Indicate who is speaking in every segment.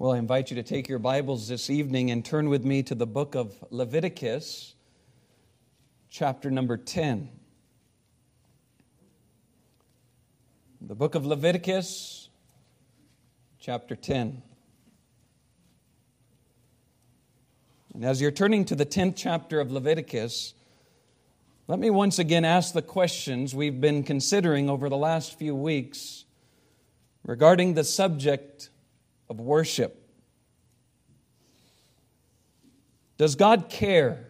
Speaker 1: Well, I invite you to take your Bibles this evening and turn with me to the book of Leviticus, chapter number 10. The book of Leviticus, chapter 10. And as you're turning to the 10th chapter of Leviticus, let me once again ask the questions we've been considering over the last few weeks regarding the subject of worship. Does God care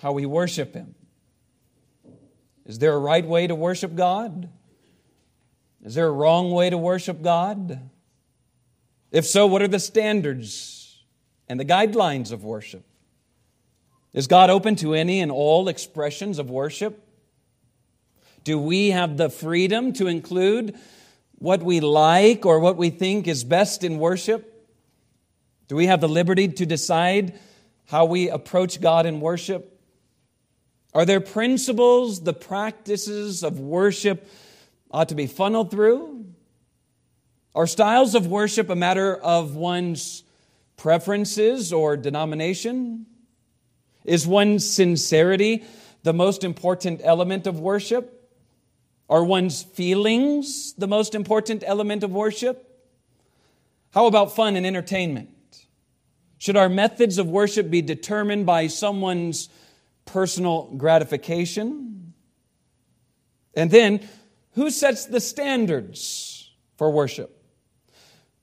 Speaker 1: how we worship Him? Is there a right way to worship God? Is there a wrong way to worship God? If so, what are the standards and the guidelines of worship? Is God open to any and all expressions of worship? Do we have the freedom to include what we like or what we think is best in worship? Do we have the liberty to decide how we approach God in worship? Are there principles, the practices of worship ought to be funneled through? Are styles of worship a matter of one's preferences or denomination? Is one's sincerity the most important element of worship? Are one's feelings the most important element of worship? How about fun and entertainment? Should our methods of worship be determined by someone's personal gratification? And then, who sets the standards for worship?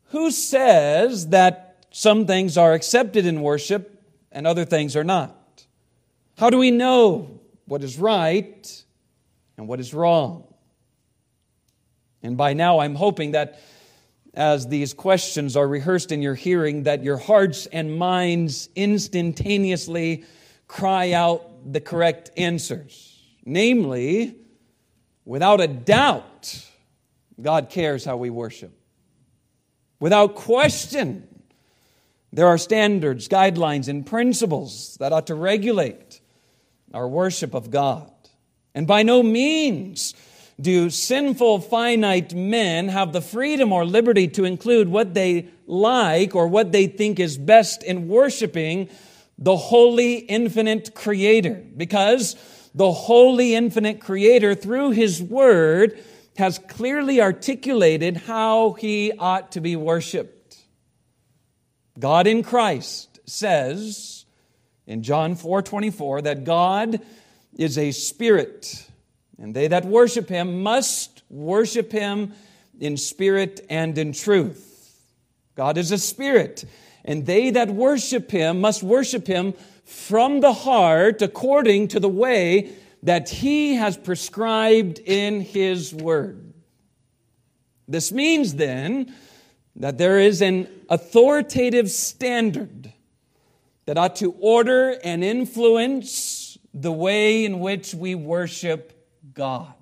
Speaker 1: Who says that some things are accepted in worship and other things are not? How do we know what is right and what is wrong? And by now, I'm hoping that as these questions are rehearsed in your hearing, that your hearts and minds instantaneously cry out the correct answers. Namely, without a doubt, God cares how we worship. Without question, there are standards, guidelines, and principles that ought to regulate our worship of God. And by no means do sinful, finite men have the freedom or liberty to include what they like or what they think is best in worshiping the holy, infinite Creator? Because the holy, infinite Creator, through His Word, has clearly articulated how He ought to be worshiped. God in Christ says in John 4 24 that God is a spirit and they that worship him must worship him in spirit and in truth. God is a spirit, and they that worship him must worship him from the heart according to the way that he has prescribed in his word. This means then that there is an authoritative standard that ought to order and influence the way in which we worship God.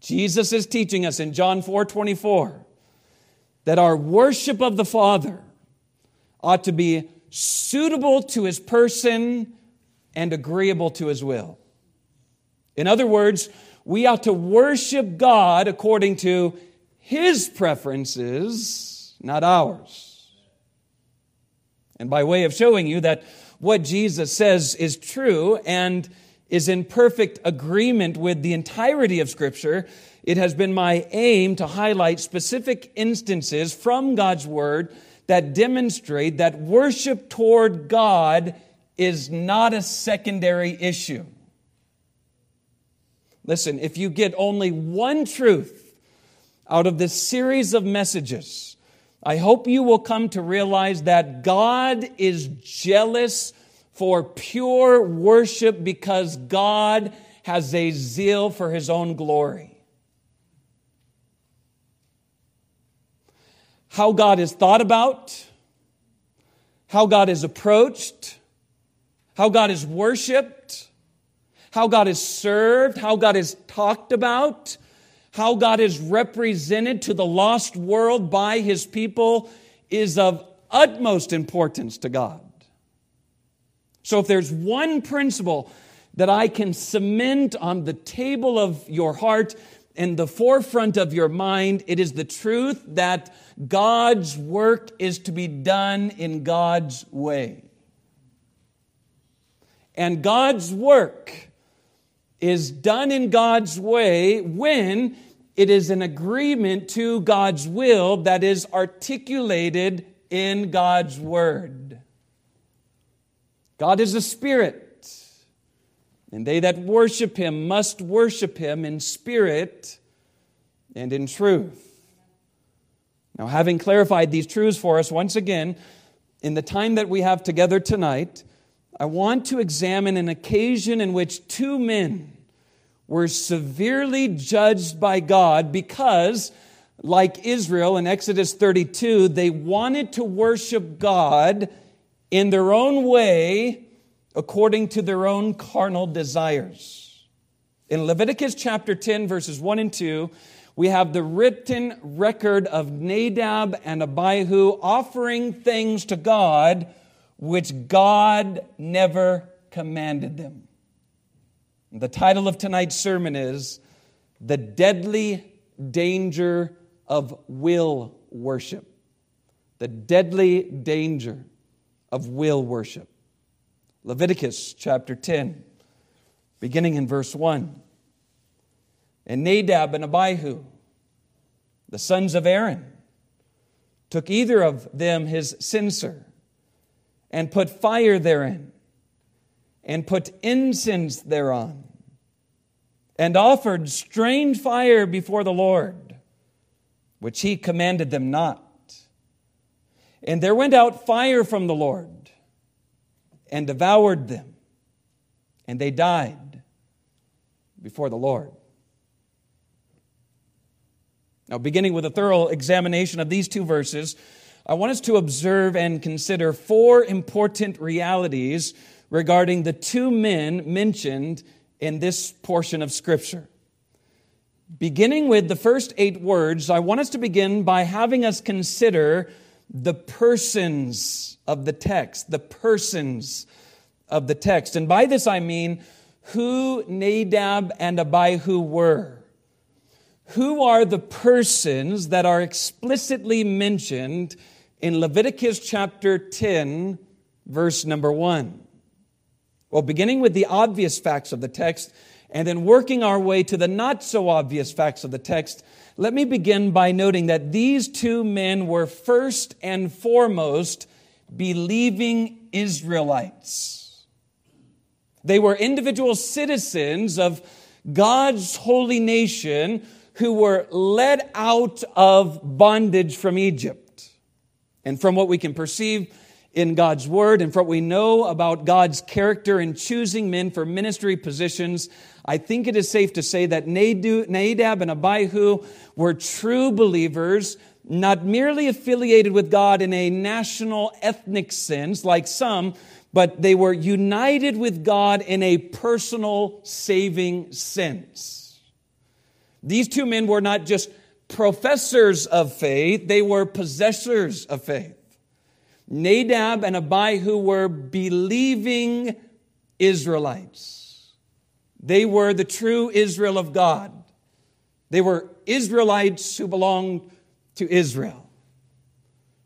Speaker 1: Jesus is teaching us in John 4 24 that our worship of the Father ought to be suitable to his person and agreeable to his will. In other words, we ought to worship God according to his preferences, not ours. And by way of showing you that what Jesus says is true and is in perfect agreement with the entirety of Scripture, it has been my aim to highlight specific instances from God's Word that demonstrate that worship toward God is not a secondary issue. Listen, if you get only one truth out of this series of messages, I hope you will come to realize that God is jealous for pure worship because God has a zeal for his own glory. How God is thought about, how God is approached, how God is worshiped, how God is served, how God is talked about, how God is represented to the lost world by his people is of utmost importance to God. So if there's one principle that I can cement on the table of your heart and the forefront of your mind, it is the truth that God's work is to be done in God's way. And God's work is done in God's way when it is an agreement to God's will that is articulated in God's word. God is a spirit, and they that worship him must worship him in spirit and in truth. Now, having clarified these truths for us once again, in the time that we have together tonight, I want to examine an occasion in which two men were severely judged by God because, like Israel in Exodus 32, they wanted to worship God in their own way according to their own carnal desires. In Leviticus chapter 10, verses 1 and 2, we have the written record of Nadab and Abihu offering things to God which God never commanded them. The title of tonight's sermon is The Deadly Danger of Will Worship. The Deadly Danger of Will Worship. Leviticus chapter 10, beginning in verse 1. And Nadab and Abihu, the sons of Aaron, took either of them his censer and put fire therein and put incense thereon and offered strange fire before the Lord, which he commanded them not. And there went out fire from the Lord and devoured them, and they died before the Lord. Now, beginning with a thorough examination of these two verses, I want us to observe and consider four important realities regarding the two men mentioned in this portion of Scripture. Beginning with the first eight words, I want us to begin by having us consider the persons of the text, the persons of the text. And by this I mean who Nadab and Abihu were. Who are the persons that are explicitly mentioned in Leviticus chapter 10, verse number 1? Well, beginning with the obvious facts of the text and then working our way to the not so obvious facts of the text, let me begin by noting that these two men were first and foremost believing Israelites. They were individual citizens of God's holy nation who were led out of bondage from Egypt. And from what we can perceive in God's word and from what we know about God's character in choosing men for ministry positions, I think it is safe to say that Nadab and Abihu were true believers, not merely affiliated with God in a national ethnic sense like some, but they were united with God in a personal saving sense. These two men were not just professors of faith, they were possessors of faith. Nadab and Abihu were believing Israelites. They were the true Israel of God. They were Israelites who belonged to Israel.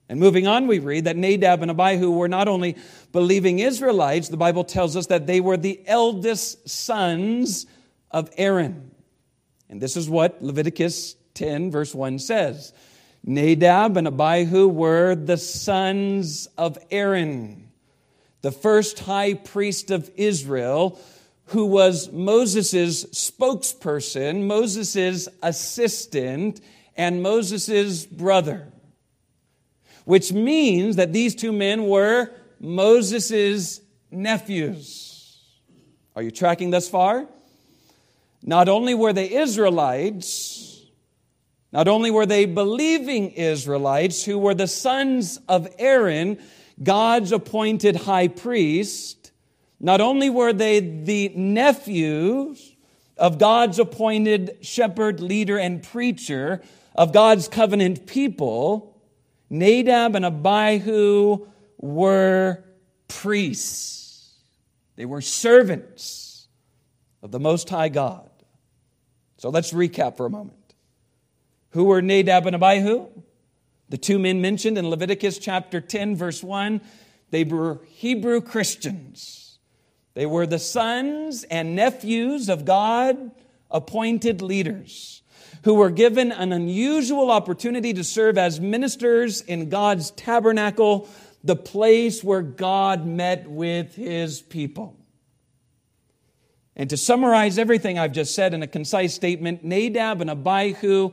Speaker 1: And moving on, we read that Nadab and Abihu were not only believing Israelites, the Bible tells us that they were the eldest sons of Aaron. And this is what Leviticus 10, verse 1 says Nadab and Abihu were the sons of Aaron, the first high priest of Israel, who was Moses' spokesperson, Moses' assistant, and Moses' brother. Which means that these two men were Moses' nephews. Are you tracking thus far? Not only were they Israelites, not only were they believing Israelites who were the sons of Aaron, God's appointed high priest, not only were they the nephews of God's appointed shepherd, leader, and preacher of God's covenant people, Nadab and Abihu were priests. They were servants of the Most High God. So let's recap for a moment. Who were Nadab and Abihu? The two men mentioned in Leviticus chapter 10, verse 1. They were Hebrew Christians. They were the sons and nephews of God appointed leaders who were given an unusual opportunity to serve as ministers in God's tabernacle, the place where God met with his people. And to summarize everything I've just said in a concise statement, Nadab and Abihu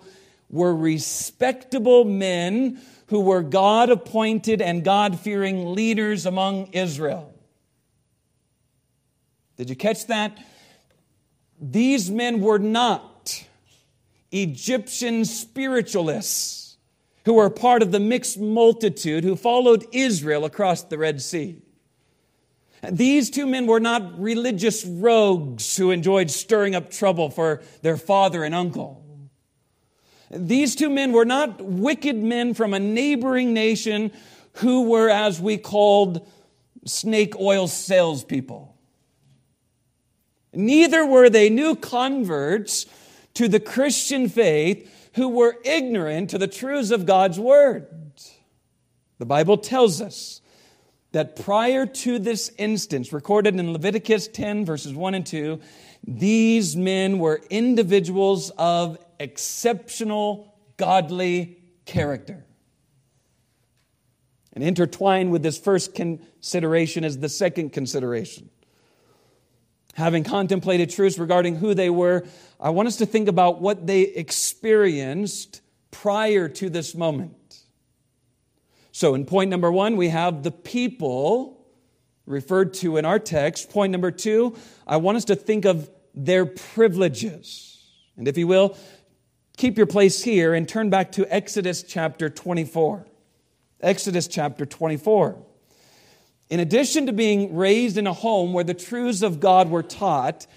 Speaker 1: were respectable men who were God appointed and God fearing leaders among Israel. Did you catch that? These men were not Egyptian spiritualists who were part of the mixed multitude who followed Israel across the Red Sea. These two men were not religious rogues who enjoyed stirring up trouble for their father and uncle. These two men were not wicked men from a neighboring nation who were, as we called, snake oil salespeople. Neither were they new converts to the Christian faith who were ignorant to the truths of God's Word. The Bible tells us that prior to this instance, recorded in Leviticus 10, verses 1 and 2, these men were individuals of exceptional godly character. And intertwined with this first consideration is the second consideration. Having contemplated truths regarding who they were, I want us to think about what they experienced prior to this moment. So, in point number one, we have the people referred to in our text. Point number two, I want us to think of their privileges. And if you will, keep your place here and turn back to Exodus chapter 24. Exodus chapter 24. In addition to being raised in a home where the truths of God were taught,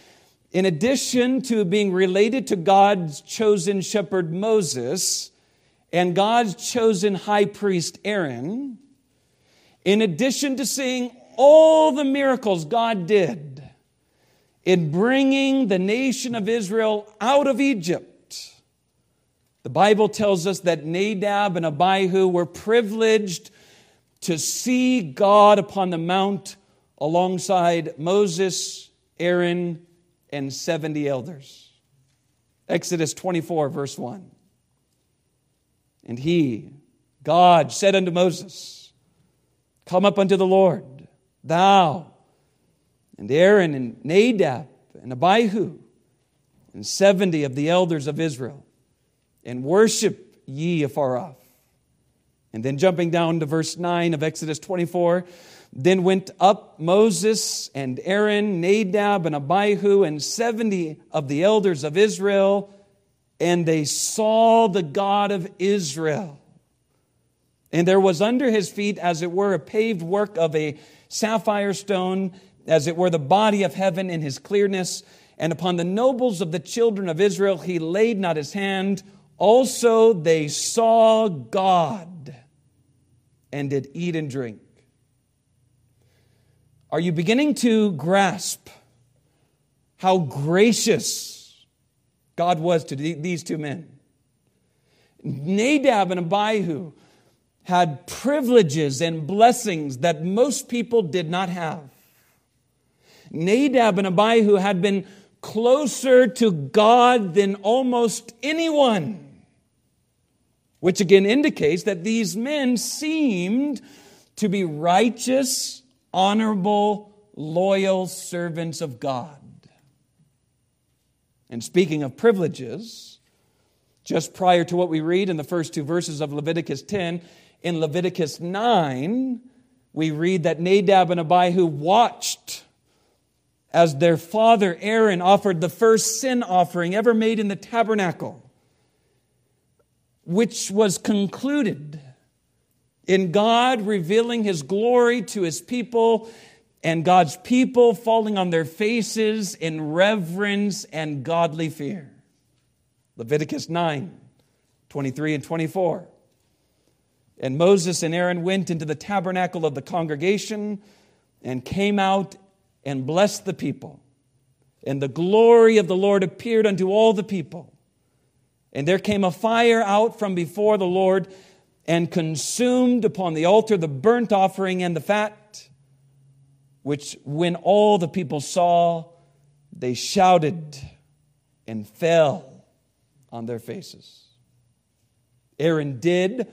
Speaker 1: in addition to being related to God's chosen shepherd Moses and God's chosen high priest Aaron, in addition to seeing all the miracles God did in bringing the nation of Israel out of Egypt, the Bible tells us that Nadab and Abihu were privileged to see God upon the mount alongside Moses, Aaron, and 70 elders. Exodus 24, verse 1. And he, God, said unto Moses, Come up unto the Lord, thou, and Aaron, and Nadab, and Abihu, and 70 of the elders of Israel and worship ye afar off. And then jumping down to verse 9 of Exodus 24, then went up Moses and Aaron, Nadab and Abihu, and 70 of the elders of Israel, and they saw the God of Israel. And there was under his feet, as it were, a paved work of a sapphire stone, as it were the body of heaven in his clearness. And upon the nobles of the children of Israel he laid not his hand also, they saw God and did eat and drink. Are you beginning to grasp how gracious God was to these two men? Nadab and Abihu had privileges and blessings that most people did not have. Nadab and Abihu had been closer to God than almost anyone which again indicates that these men seemed to be righteous, honorable, loyal servants of God. And speaking of privileges, just prior to what we read in the first two verses of Leviticus 10, in Leviticus 9, we read that Nadab and Abihu watched as their father Aaron offered the first sin offering ever made in the tabernacle which was concluded in God revealing his glory to his people and God's people falling on their faces in reverence and godly fear. Leviticus 9 23 and 24. And Moses and Aaron went into the tabernacle of the congregation and came out and blessed the people. And the glory of the Lord appeared unto all the people. And there came a fire out from before the Lord and consumed upon the altar the burnt offering and the fat, which when all the people saw, they shouted and fell on their faces. Aaron did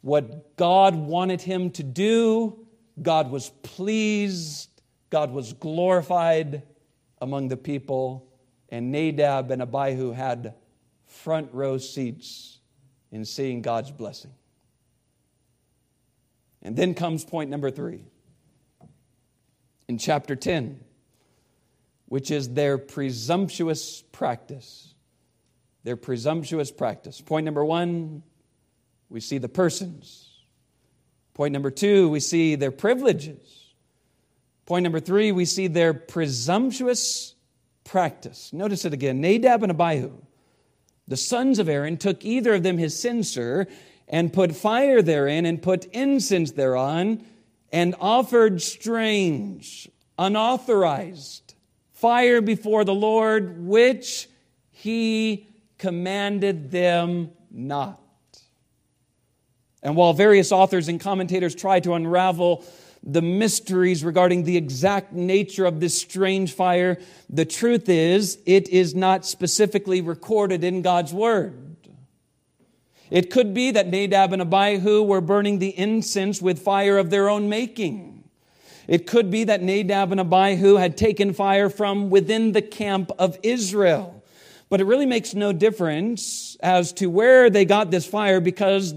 Speaker 1: what God wanted him to do. God was pleased. God was glorified among the people. And Nadab and Abihu had front row seats in seeing God's blessing. And then comes point number three in chapter 10, which is their presumptuous practice. Their presumptuous practice. Point number one, we see the persons. Point number two, we see their privileges. Point number three, we see their presumptuous practice. Notice it again Nadab and Abihu, the sons of Aaron, took either of them his censer and put fire therein and put incense thereon and offered strange, unauthorized fire before the Lord, which he commanded them not. And while various authors and commentators try to unravel the mysteries regarding the exact nature of this strange fire, the truth is it is not specifically recorded in God's Word. It could be that Nadab and Abihu were burning the incense with fire of their own making. It could be that Nadab and Abihu had taken fire from within the camp of Israel. But it really makes no difference as to where they got this fire because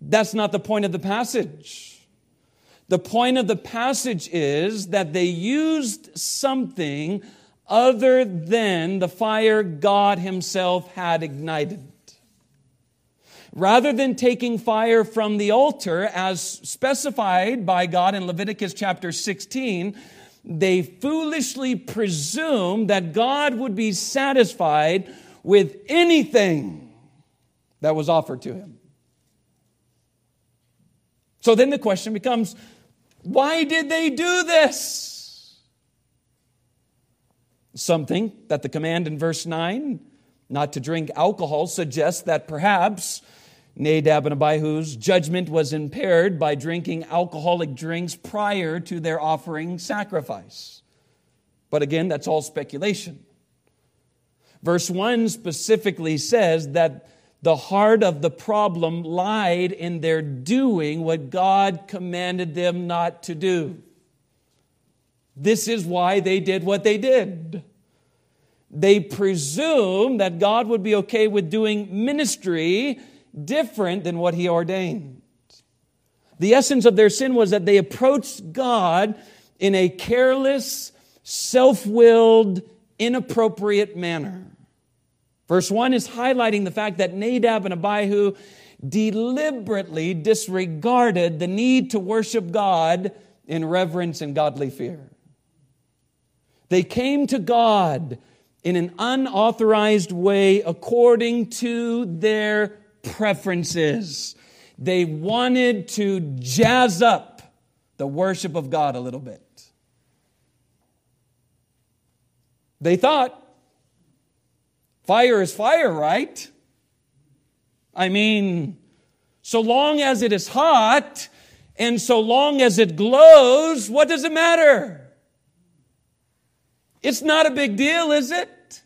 Speaker 1: that's not the point of the passage. The point of the passage is that they used something other than the fire God Himself had ignited. Rather than taking fire from the altar as specified by God in Leviticus chapter 16, they foolishly presumed that God would be satisfied with anything that was offered to Him. So then the question becomes why did they do this? Something that the command in verse 9, not to drink alcohol, suggests that perhaps Nadab and Abihu's judgment was impaired by drinking alcoholic drinks prior to their offering sacrifice. But again, that's all speculation. Verse 1 specifically says that the heart of the problem lied in their doing what God commanded them not to do. This is why they did what they did. They presumed that God would be okay with doing ministry different than what He ordained. The essence of their sin was that they approached God in a careless, self willed, inappropriate manner. Verse 1 is highlighting the fact that Nadab and Abihu deliberately disregarded the need to worship God in reverence and godly fear. They came to God in an unauthorized way according to their preferences. They wanted to jazz up the worship of God a little bit. They thought Fire is fire, right? I mean, so long as it is hot and so long as it glows, what does it matter? It's not a big deal, is it?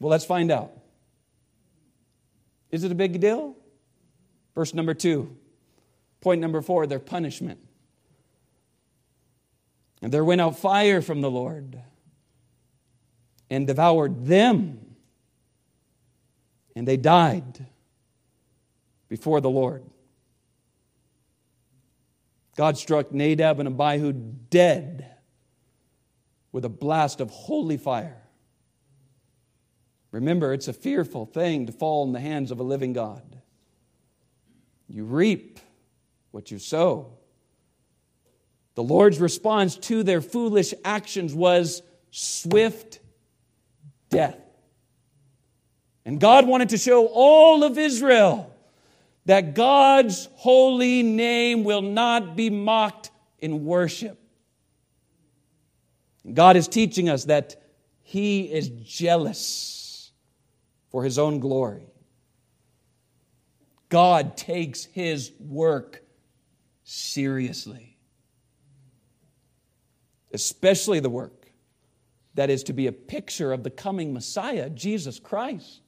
Speaker 1: Well, let's find out. Is it a big deal? Verse number two. Point number four their punishment. And there went out fire from the Lord and devoured them. And they died before the Lord. God struck Nadab and Abihu dead with a blast of holy fire. Remember, it's a fearful thing to fall in the hands of a living God. You reap what you sow. The Lord's response to their foolish actions was swift death. And God wanted to show all of Israel that God's holy name will not be mocked in worship. God is teaching us that He is jealous for His own glory. God takes His work seriously, especially the work that is to be a picture of the coming Messiah, Jesus Christ,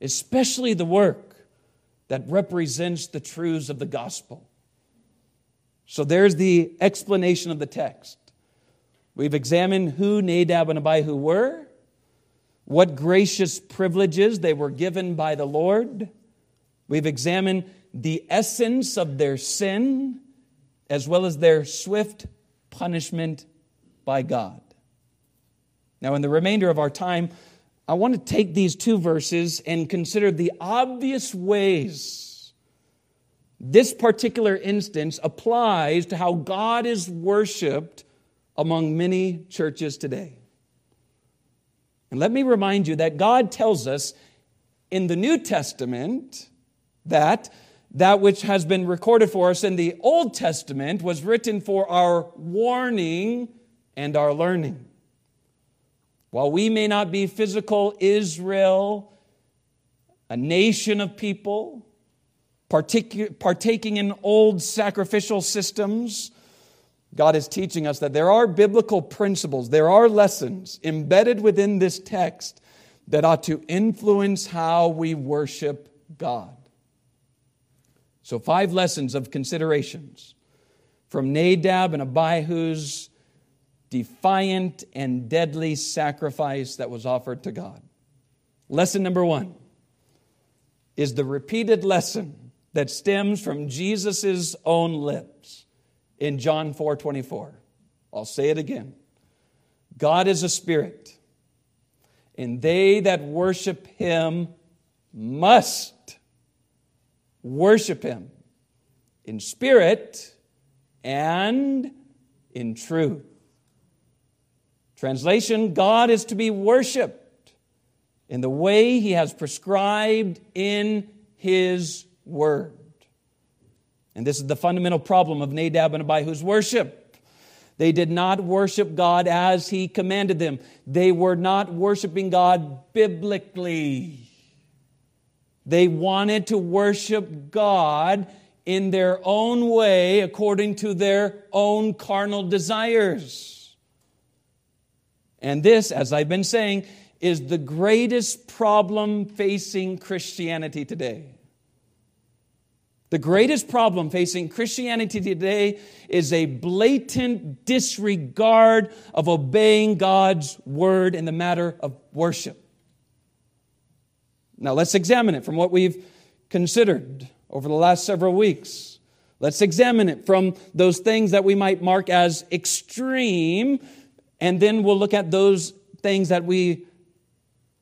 Speaker 1: especially the work that represents the truths of the gospel. So there's the explanation of the text. We've examined who Nadab and Abihu were, what gracious privileges they were given by the Lord. We've examined the essence of their sin, as well as their swift punishment by God. Now, in the remainder of our time, I want to take these two verses and consider the obvious ways this particular instance applies to how God is worshiped among many churches today. And let me remind you that God tells us in the New Testament that that which has been recorded for us in the Old Testament was written for our warning and our learning. While we may not be physical Israel, a nation of people, partaking in old sacrificial systems, God is teaching us that there are biblical principles, there are lessons embedded within this text that ought to influence how we worship God. So, five lessons of considerations from Nadab and Abihu's defiant and deadly sacrifice that was offered to God. Lesson number one is the repeated lesson that stems from Jesus' own lips in John 4 24. I'll say it again. God is a spirit, and they that worship him must worship him in spirit and in truth. Translation God is to be worshiped in the way he has prescribed in his word. And this is the fundamental problem of Nadab and Abihu's worship. They did not worship God as he commanded them. They were not worshiping God biblically. They wanted to worship God in their own way, according to their own carnal desires. And this, as I've been saying, is the greatest problem facing Christianity today. The greatest problem facing Christianity today is a blatant disregard of obeying God's word in the matter of worship. Now, let's examine it from what we've considered over the last several weeks. Let's examine it from those things that we might mark as extreme, and then we'll look at those things that we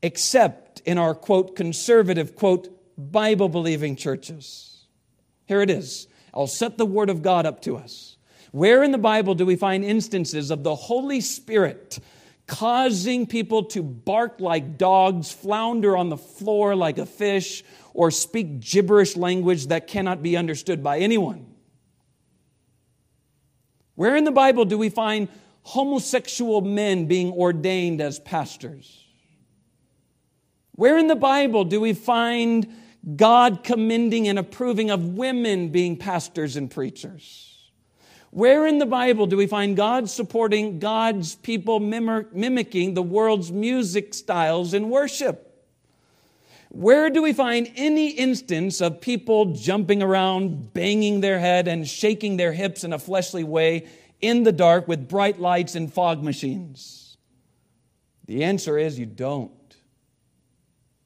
Speaker 1: accept in our quote conservative quote Bible believing churches. Here it is. I'll set the Word of God up to us. Where in the Bible do we find instances of the Holy Spirit causing people to bark like dogs, flounder on the floor like a fish, or speak gibberish language that cannot be understood by anyone? Where in the Bible do we find homosexual men being ordained as pastors? Where in the Bible do we find God commending and approving of women being pastors and preachers? Where in the Bible do we find God supporting God's people mimicking the world's music styles in worship? Where do we find any instance of people jumping around, banging their head, and shaking their hips in a fleshly way in the dark with bright lights and fog machines? The answer is you don't.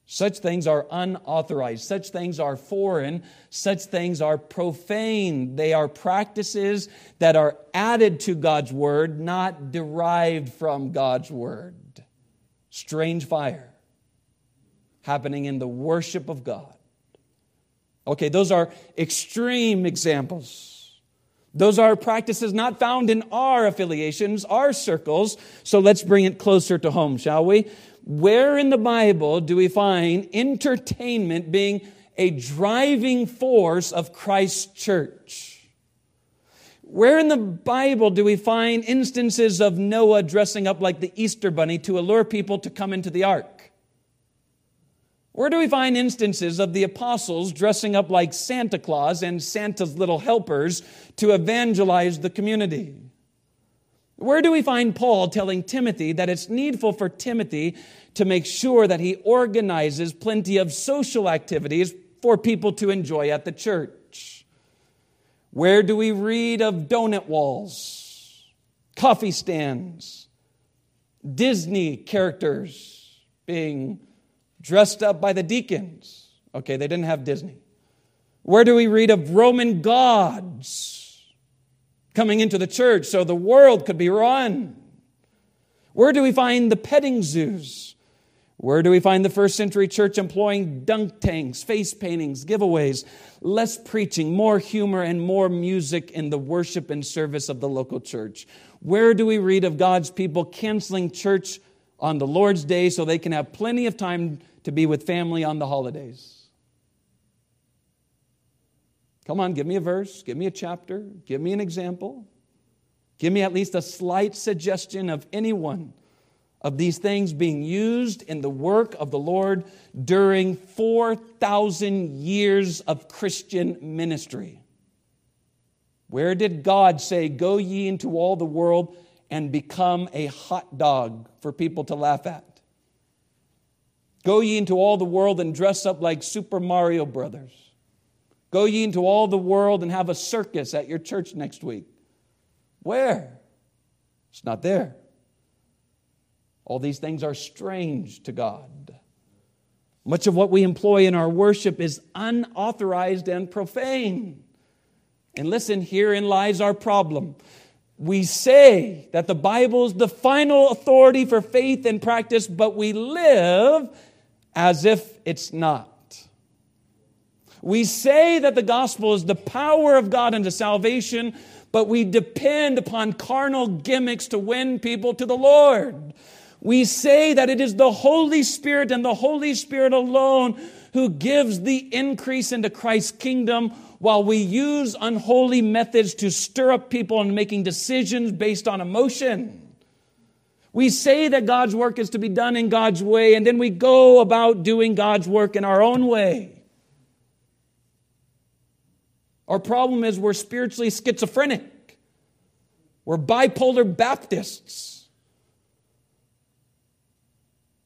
Speaker 1: Such things are unauthorized. Such things are foreign. Such things are profane. They are practices that are added to God's word, not derived from God's word. Strange fire happening in the worship of God. Okay, those are extreme examples. Those are practices not found in our affiliations, our circles. So let's bring it closer to home, shall we? Where in the Bible do we find entertainment being a driving force of Christ's church? Where in the Bible do we find instances of Noah dressing up like the Easter bunny to allure people to come into the ark? Where do we find instances of the apostles dressing up like Santa Claus and Santa's little helpers to evangelize the community? Where do we find Paul telling Timothy that it's needful for Timothy to make sure that he organizes plenty of social activities for people to enjoy at the church? Where do we read of donut walls, coffee stands, Disney characters being dressed up by the deacons? Okay, they didn't have Disney. Where do we read of Roman gods coming into the church so the world could be run? Where do we find the petting zoos? Where do we find the first century church employing dunk tanks, face paintings, giveaways, less preaching, more humor, and more music in the worship and service of the local church? Where do we read of God's people canceling church on the Lord's day so they can have plenty of time to be with family on the holidays? Come on, give me a verse, give me a chapter, give me an example. Give me at least a slight suggestion of anyone of these things being used in the work of the Lord during 4,000 years of Christian ministry. Where did God say, Go ye into all the world and become a hot dog for people to laugh at? Go ye into all the world and dress up like Super Mario Brothers. Go ye into all the world and have a circus at your church next week. Where? It's not there. All these things are strange to God. Much of what we employ in our worship is unauthorized and profane. And listen, herein lies our problem. We say that the Bible is the final authority for faith and practice, but we live as if it's not. We say that the gospel is the power of God unto salvation, but we depend upon carnal gimmicks to win people to the Lord. We say that it is the Holy Spirit and the Holy Spirit alone who gives the increase into Christ's kingdom while we use unholy methods to stir up people in making decisions based on emotion. We say that God's work is to be done in God's way, and then we go about doing God's work in our own way. Our problem is we're spiritually schizophrenic. We're bipolar Baptists.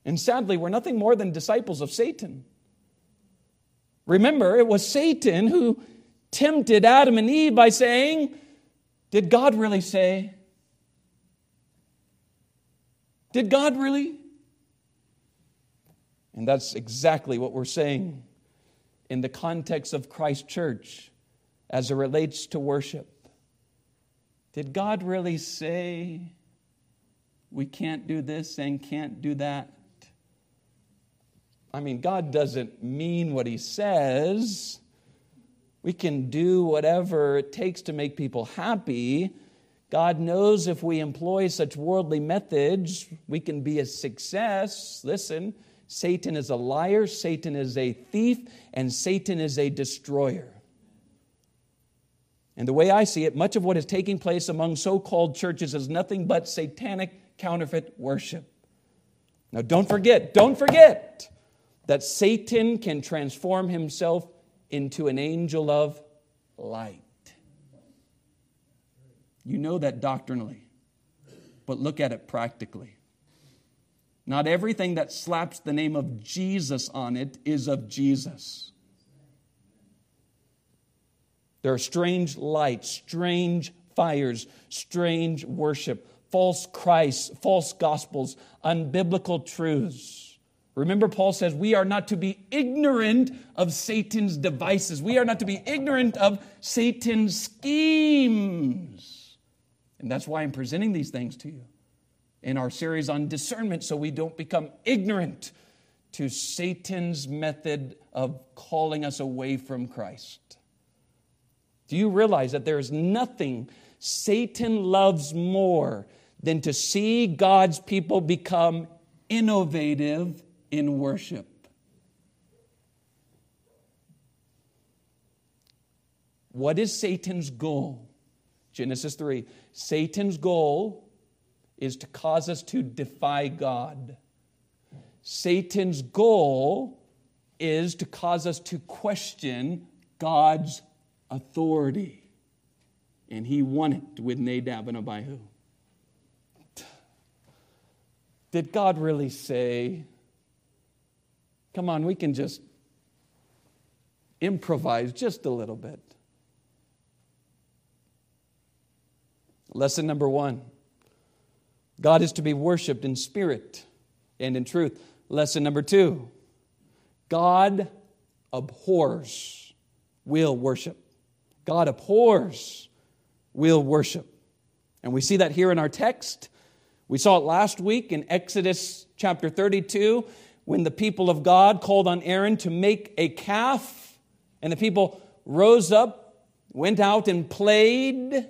Speaker 1: And sadly, we're nothing more than disciples of Satan. Remember, it was Satan who tempted Adam and Eve by saying, Did God really say? Did God really? And that's exactly what we're saying in the context of Christ Church as it relates to worship. Did God really say we can't do this and can't do that? I mean, God doesn't mean what He says. We can do whatever it takes to make people happy. God knows if we employ such worldly methods, we can be a success. Listen, Satan is a liar, Satan is a thief, and Satan is a destroyer. And the way I see it, much of what is taking place among so called churches is nothing but satanic counterfeit worship. Now, don't forget, don't forget that Satan can transform himself into an angel of light. You know that doctrinally, but look at it practically. Not everything that slaps the name of Jesus on it is of Jesus. There are strange lights, strange fires, strange worship, false Christs, false gospels, unbiblical truths. Remember, Paul says we are not to be ignorant of Satan's devices. We are not to be ignorant of Satan's schemes. And that's why I'm presenting these things to you in our series on discernment so we don't become ignorant to Satan's method of calling us away from Christ. Do you realize that there is nothing Satan loves more than to see God's people become innovative in worship. What is Satan's goal? Genesis 3. Satan's goal is to cause us to defy God. Satan's goal is to cause us to question God's authority. And he won it with Nadab and Abihu. Did God really say, come on, we can just improvise just a little bit? Lesson number one God is to be worshiped in spirit and in truth. Lesson number two God abhors will worship. God abhors will worship. And we see that here in our text. We saw it last week in Exodus chapter 32 when the people of God called on Aaron to make a calf, and the people rose up, went out and played.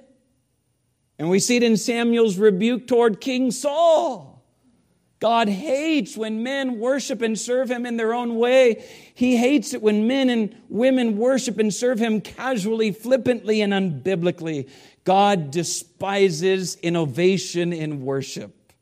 Speaker 1: And we see it in Samuel's rebuke toward King Saul. God hates when men worship and serve Him in their own way. He hates it when men and women worship and serve Him casually, flippantly, and unbiblically. God despises innovation in worship.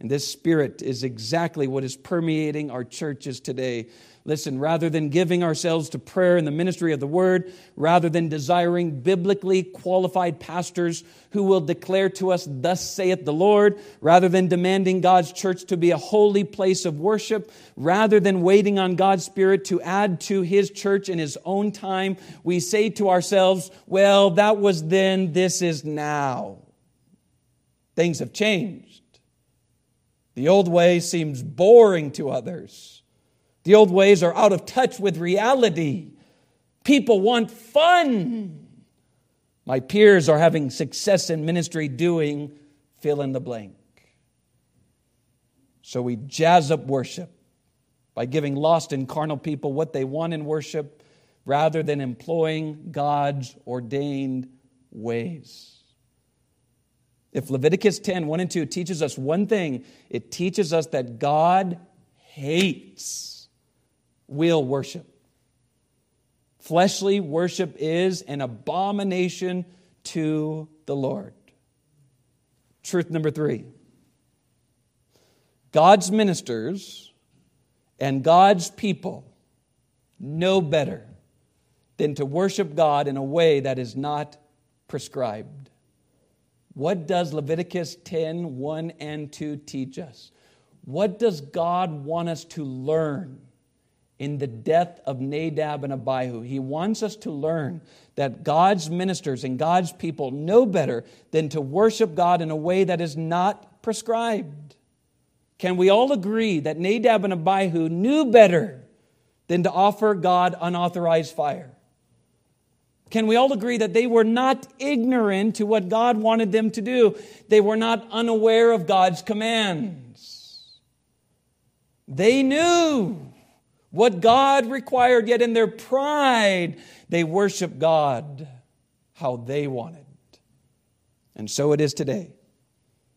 Speaker 1: And this spirit is exactly what is permeating our churches today. Listen, rather than giving ourselves to prayer and the ministry of the word, rather than desiring biblically qualified pastors who will declare to us, Thus saith the Lord, rather than demanding God's church to be a holy place of worship, rather than waiting on God's Spirit to add to His church in His own time, we say to ourselves, Well, that was then, this is now. Things have changed. The old way seems boring to others. The old ways are out of touch with reality. People want fun. My peers are having success in ministry doing fill in the blank. So we jazz up worship by giving lost and carnal people what they want in worship rather than employing God's ordained ways. If Leviticus 10, 1 and 2 teaches us one thing, it teaches us that God hates will worship. Fleshly worship is an abomination to the Lord. Truth number three God's ministers and God's people know better than to worship God in a way that is not prescribed. What does Leviticus 10 1 and 2 teach us? What does God want us to learn? In the death of Nadab and Abihu. He wants us to learn that God's ministers and God's people know better than to worship God in a way that is not prescribed. Can we all agree that Nadab and Abihu knew better than to offer God unauthorized fire? Can we all agree that they were not ignorant to what God wanted them to do? They were not unaware of God's commands. They knew what God required, yet in their pride, they worship God how they wanted. And so it is today.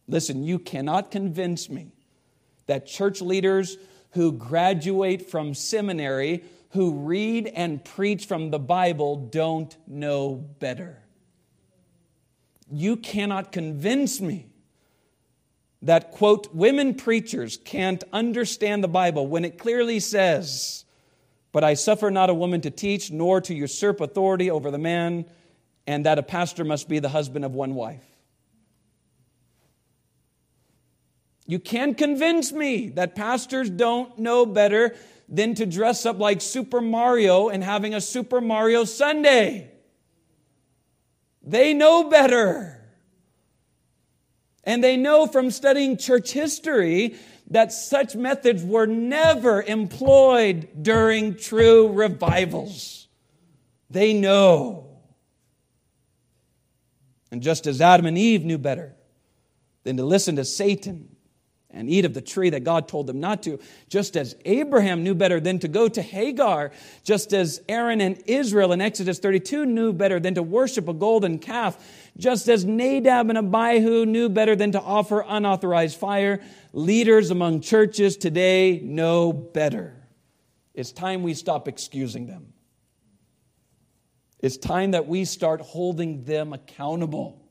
Speaker 1: Listen, you cannot convince me that church leaders who graduate from seminary, who read and preach from the Bible, don't know better. You cannot convince me that, quote, women preachers can't understand the Bible when it clearly says, But I suffer not a woman to teach, nor to usurp authority over the man, and that a pastor must be the husband of one wife. You can't convince me that pastors don't know better than to dress up like Super Mario and having a Super Mario Sunday. They know better. And they know from studying church history that such methods were never employed during true revivals. They know. And just as Adam and Eve knew better than to listen to Satan and eat of the tree that God told them not to, just as Abraham knew better than to go to Hagar, just as Aaron and Israel in Exodus 32 knew better than to worship a golden calf, just as Nadab and Abihu knew better than to offer unauthorized fire, leaders among churches today know better. It's time we stop excusing them. It's time that we start holding them accountable.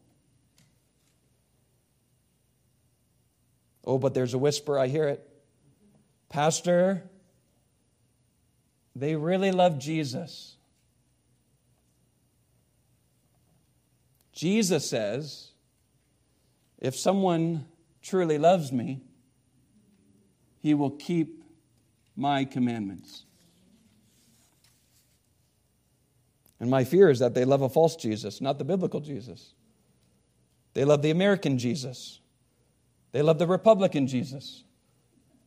Speaker 1: Oh, but there's a whisper, I hear it. Pastor, they really love Jesus. Jesus says, if someone truly loves me, he will keep my commandments. And my fear is that they love a false Jesus, not the biblical Jesus. They love the American Jesus. They love the Republican Jesus.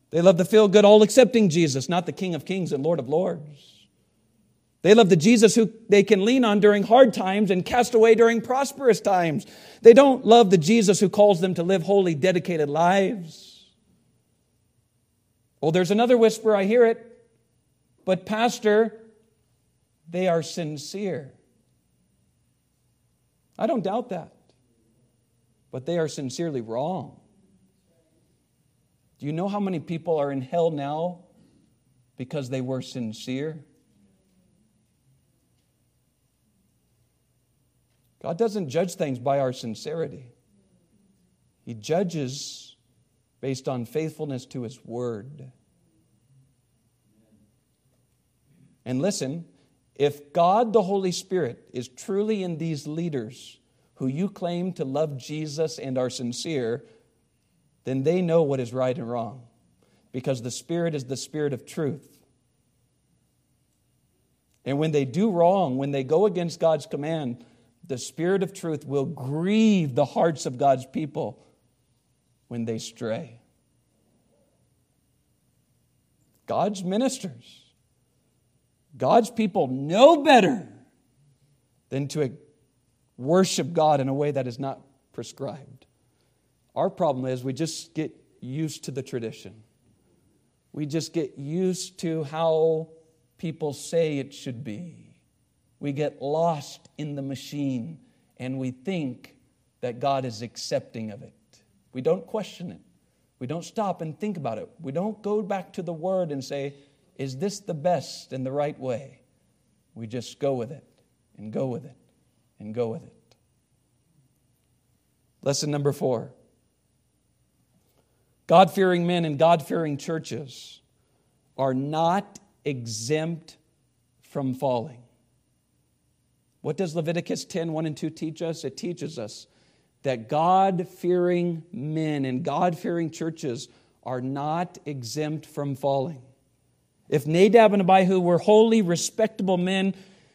Speaker 1: They love the feel good, all accepting Jesus, not the King of Kings and Lord of Lords. They love the Jesus who they can lean on during hard times and cast away during prosperous times. They don't love the Jesus who calls them to live holy, dedicated lives. Oh, there's another whisper, I hear it. But, Pastor, they are sincere. I don't doubt that. But they are sincerely wrong. Do you know how many people are in hell now because they were sincere? God doesn't judge things by our sincerity, He judges based on faithfulness to His word. And listen, if God the Holy Spirit is truly in these leaders who you claim to love Jesus and are sincere, then they know what is right and wrong because the Spirit is the Spirit of truth. And when they do wrong, when they go against God's command, the Spirit of truth will grieve the hearts of God's people when they stray. God's ministers, God's people know better than to worship God in a way that is not prescribed. Our problem is we just get used to the tradition. We just get used to how people say it should be. We get lost in the machine and we think that God is accepting of it. We don't question it. We don't stop and think about it. We don't go back to the Word and say, is this the best and the right way? We just go with it and go with it and go with it. Lesson number four God fearing men and God fearing churches are not exempt from falling. What does Leviticus 10 1 and 2 teach us? It teaches us that God fearing men and God fearing churches are not exempt from falling. If Nadab and Abihu were holy, respectable men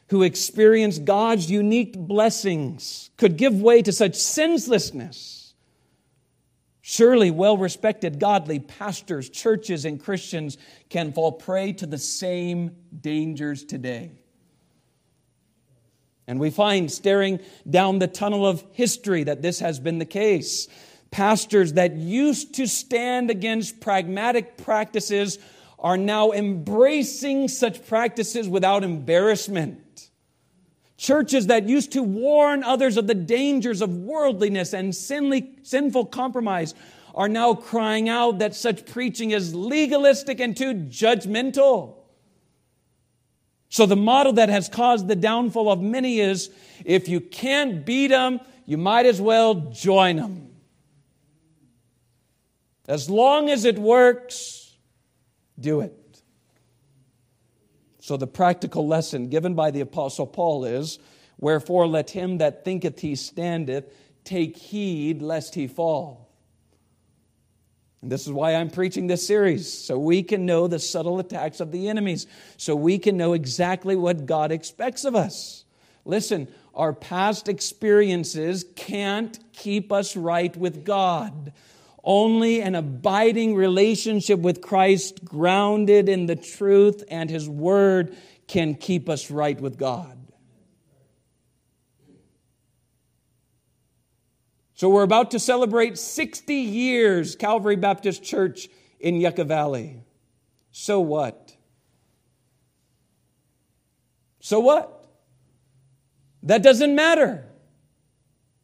Speaker 1: who experienced God's unique blessings, could give way to such senselessness, surely well respected, godly pastors, churches, and Christians can fall prey to the same dangers today. And we find, staring down the tunnel of history, that this has been the case. Pastors that used to stand against pragmatic practices are now embracing such practices without embarrassment. Churches that used to warn others of the dangers of worldliness and sinly, sinful compromise are now crying out that such preaching is legalistic and too judgmental. So, the model that has caused the downfall of many is if you can't beat them, you might as well join them. As long as it works, do it. So, the practical lesson given by the Apostle Paul is Wherefore, let him that thinketh he standeth take heed lest he fall. And this is why I'm preaching this series, so we can know the subtle attacks of the enemies, so we can know exactly what God expects of us. Listen, our past experiences can't keep us right with God. Only an abiding relationship with Christ, grounded in the truth and His Word, can keep us right with God. So we're about to celebrate 60 years, Calvary Baptist Church in Yucca Valley. So what? So what? That doesn't matter.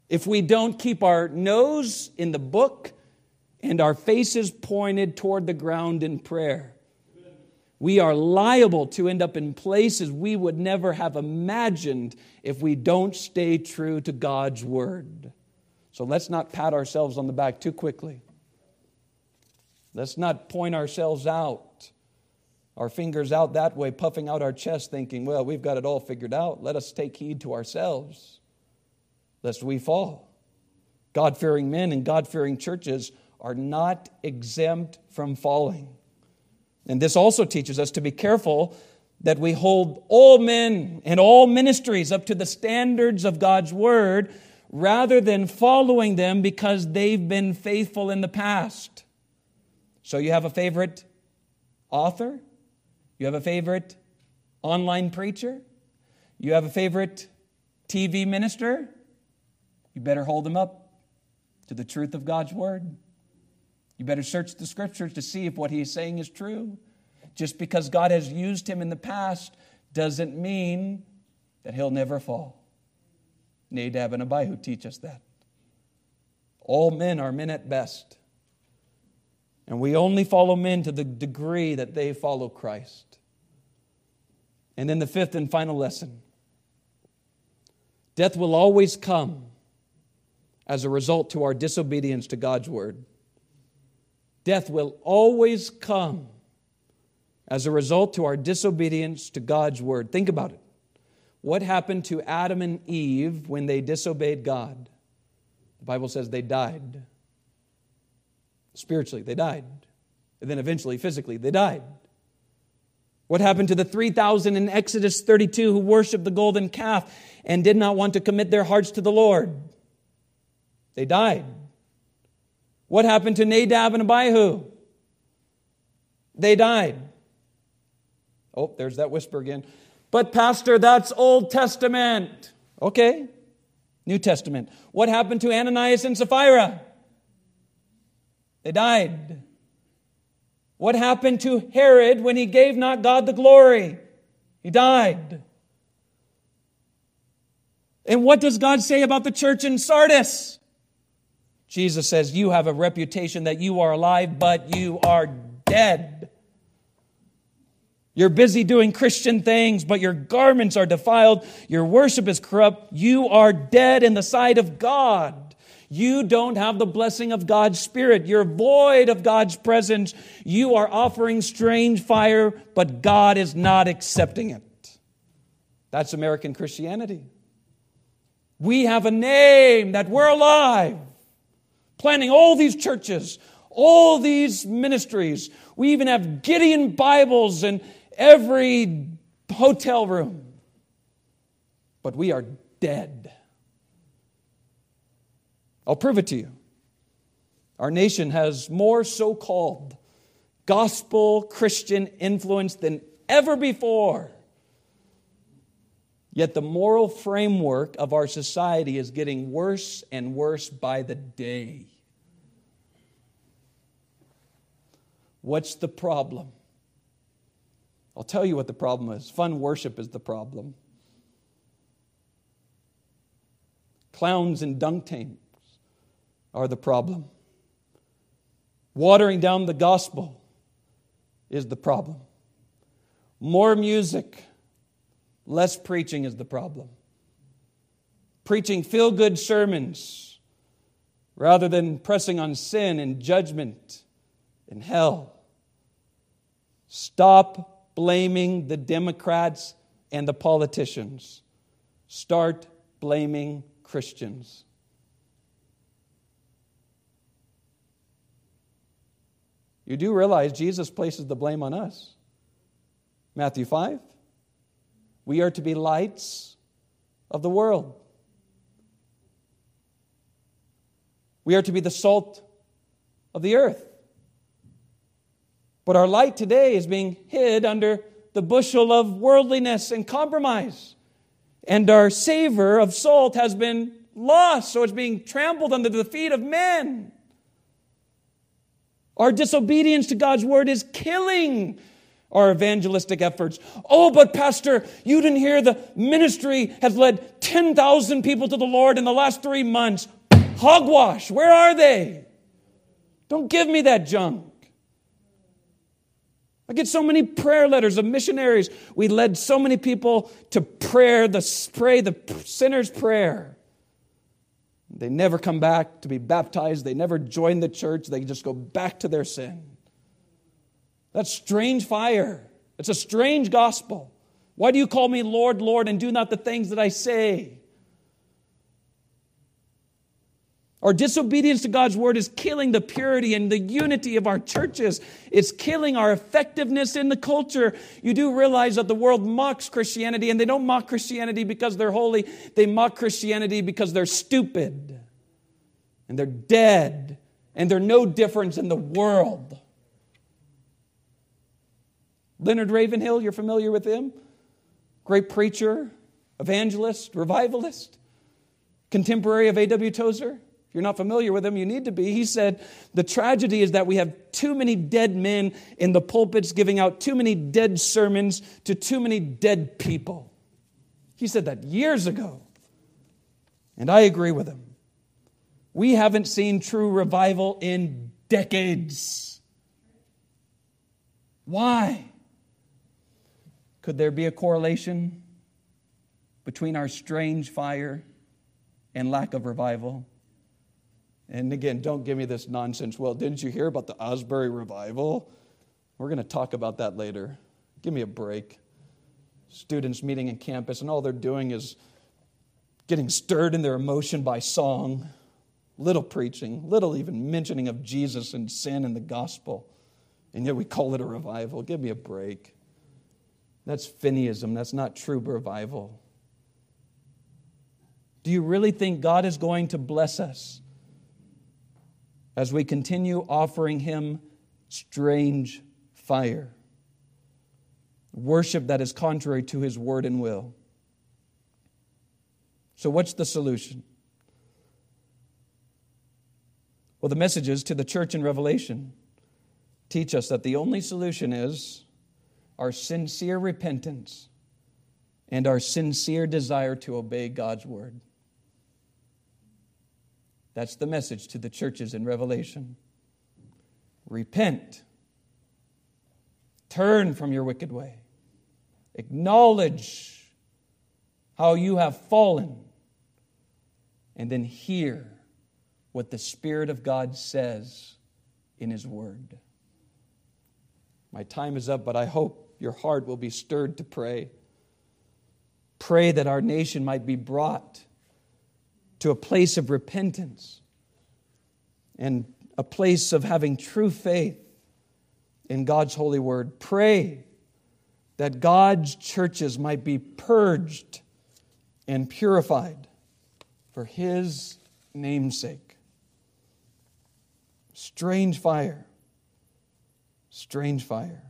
Speaker 1: If we don't keep our nose in the book and our faces pointed toward the ground in prayer, we are liable to end up in places we would never have imagined if we don't stay true to God's word. So let's not pat ourselves on the back too quickly. Let's not point ourselves out, our fingers out that way, puffing out our chest, thinking, well, we've got it all figured out. Let us take heed to ourselves, lest we fall. God fearing men and God fearing churches are not exempt from falling. And this also teaches us to be careful that we hold all men and all ministries up to the standards of God's word rather than following them because they've been faithful in the past. So you have a favorite author? You have a favorite online preacher? You have a favorite TV minister? You better hold them up to the truth of God's word. You better search the scriptures to see if what he's saying is true. Just because God has used him in the past doesn't mean that he'll never fall. Nadab and Abihu teach us that. All men are men at best. And we only follow men to the degree that they follow Christ. And then the fifth and final lesson death will always come as a result to our disobedience to God's word. Death will always come as a result to our disobedience to God's word. Think about it. What happened to Adam and Eve when they disobeyed God? The Bible says they died. Spiritually, they died. And then eventually, physically, they died. What happened to the 3,000 in Exodus 32 who worshiped the golden calf and did not want to commit their hearts to the Lord? They died. What happened to Nadab and Abihu? They died. Oh, there's that whisper again. But, Pastor, that's Old Testament. Okay. New Testament. What happened to Ananias and Sapphira? They died. What happened to Herod when he gave not God the glory? He died. And what does God say about the church in Sardis? Jesus says, You have a reputation that you are alive, but you are dead. You're busy doing Christian things, but your garments are defiled. Your worship is corrupt. You are dead in the sight of God. You don't have the blessing of God's Spirit. You're void of God's presence. You are offering strange fire, but God is not accepting it. That's American Christianity. We have a name that we're alive planning all these churches, all these ministries. We even have Gideon Bibles in every hotel room. But we are dead. I'll prove it to you. Our nation has more so called gospel Christian influence than ever before. Yet the moral framework of our society is getting worse and worse by the day. What's the problem? I'll tell you what the problem is. Fun worship is the problem. Clowns and dunk tanks are the problem. Watering down the gospel is the problem. More music Less preaching is the problem. Preaching feel good sermons rather than pressing on sin and judgment and hell. Stop blaming the Democrats and the politicians. Start blaming Christians. You do realize Jesus places the blame on us. Matthew 5. We are to be lights of the world. We are to be the salt of the earth. But our light today is being hid under the bushel of worldliness and compromise. And our savor of salt has been lost, so it's being trampled under the feet of men. Our disobedience to God's word is killing our evangelistic efforts. Oh, but Pastor, you didn't hear the ministry has led 10,000 people to the Lord in the last three months. Hogwash, where are they? Don't give me that junk. I get so many prayer letters of missionaries. We led so many people to prayer, the pray the sinner's prayer. They never come back to be baptized. They never join the church. They just go back to their sin. That's strange fire. It's a strange gospel. Why do you call me Lord, Lord, and do not the things that I say? Our disobedience to God's word is killing the purity and the unity of our churches. It's killing our effectiveness in the culture. You do realize that the world mocks Christianity, and they don't mock Christianity because they're holy, they mock Christianity because they're stupid and they're dead and they're no different in the world. Leonard Ravenhill, you're familiar with him? Great preacher, evangelist, revivalist, contemporary of A.W. Tozer. If you're not familiar with him, you need to be. He said, The tragedy is that we have too many dead men in the pulpits giving out too many dead sermons to too many dead people. He said that years ago. And I agree with him. We haven't seen true revival in decades. Why? Could there be a correlation between our strange fire and lack of revival? And again, don't give me this nonsense. Well, didn't you hear about the Asbury revival? We're going to talk about that later. Give me a break. Students meeting in campus, and all they're doing is getting stirred in their emotion by song, little preaching, little even mentioning of Jesus and sin and the gospel. And yet we call it a revival. Give me a break. That's Finneyism. That's not true revival. Do you really think God is going to bless us? as we continue offering Him strange fire, worship that is contrary to His word and will. So, what's the solution? Well, the messages to the church in Revelation teach us that the only solution is our sincere repentance and our sincere desire to obey God's word. That's the message to the churches in Revelation. Repent. Turn from your wicked way. Acknowledge how you have fallen. And then hear what the Spirit of God says in His Word. My time is up, but I hope your heart will be stirred to pray. Pray that our nation might be brought to a place of repentance and a place of having true faith in God's holy word. Pray that God's churches might be purged and purified for His namesake. Strange fire. Strange fire.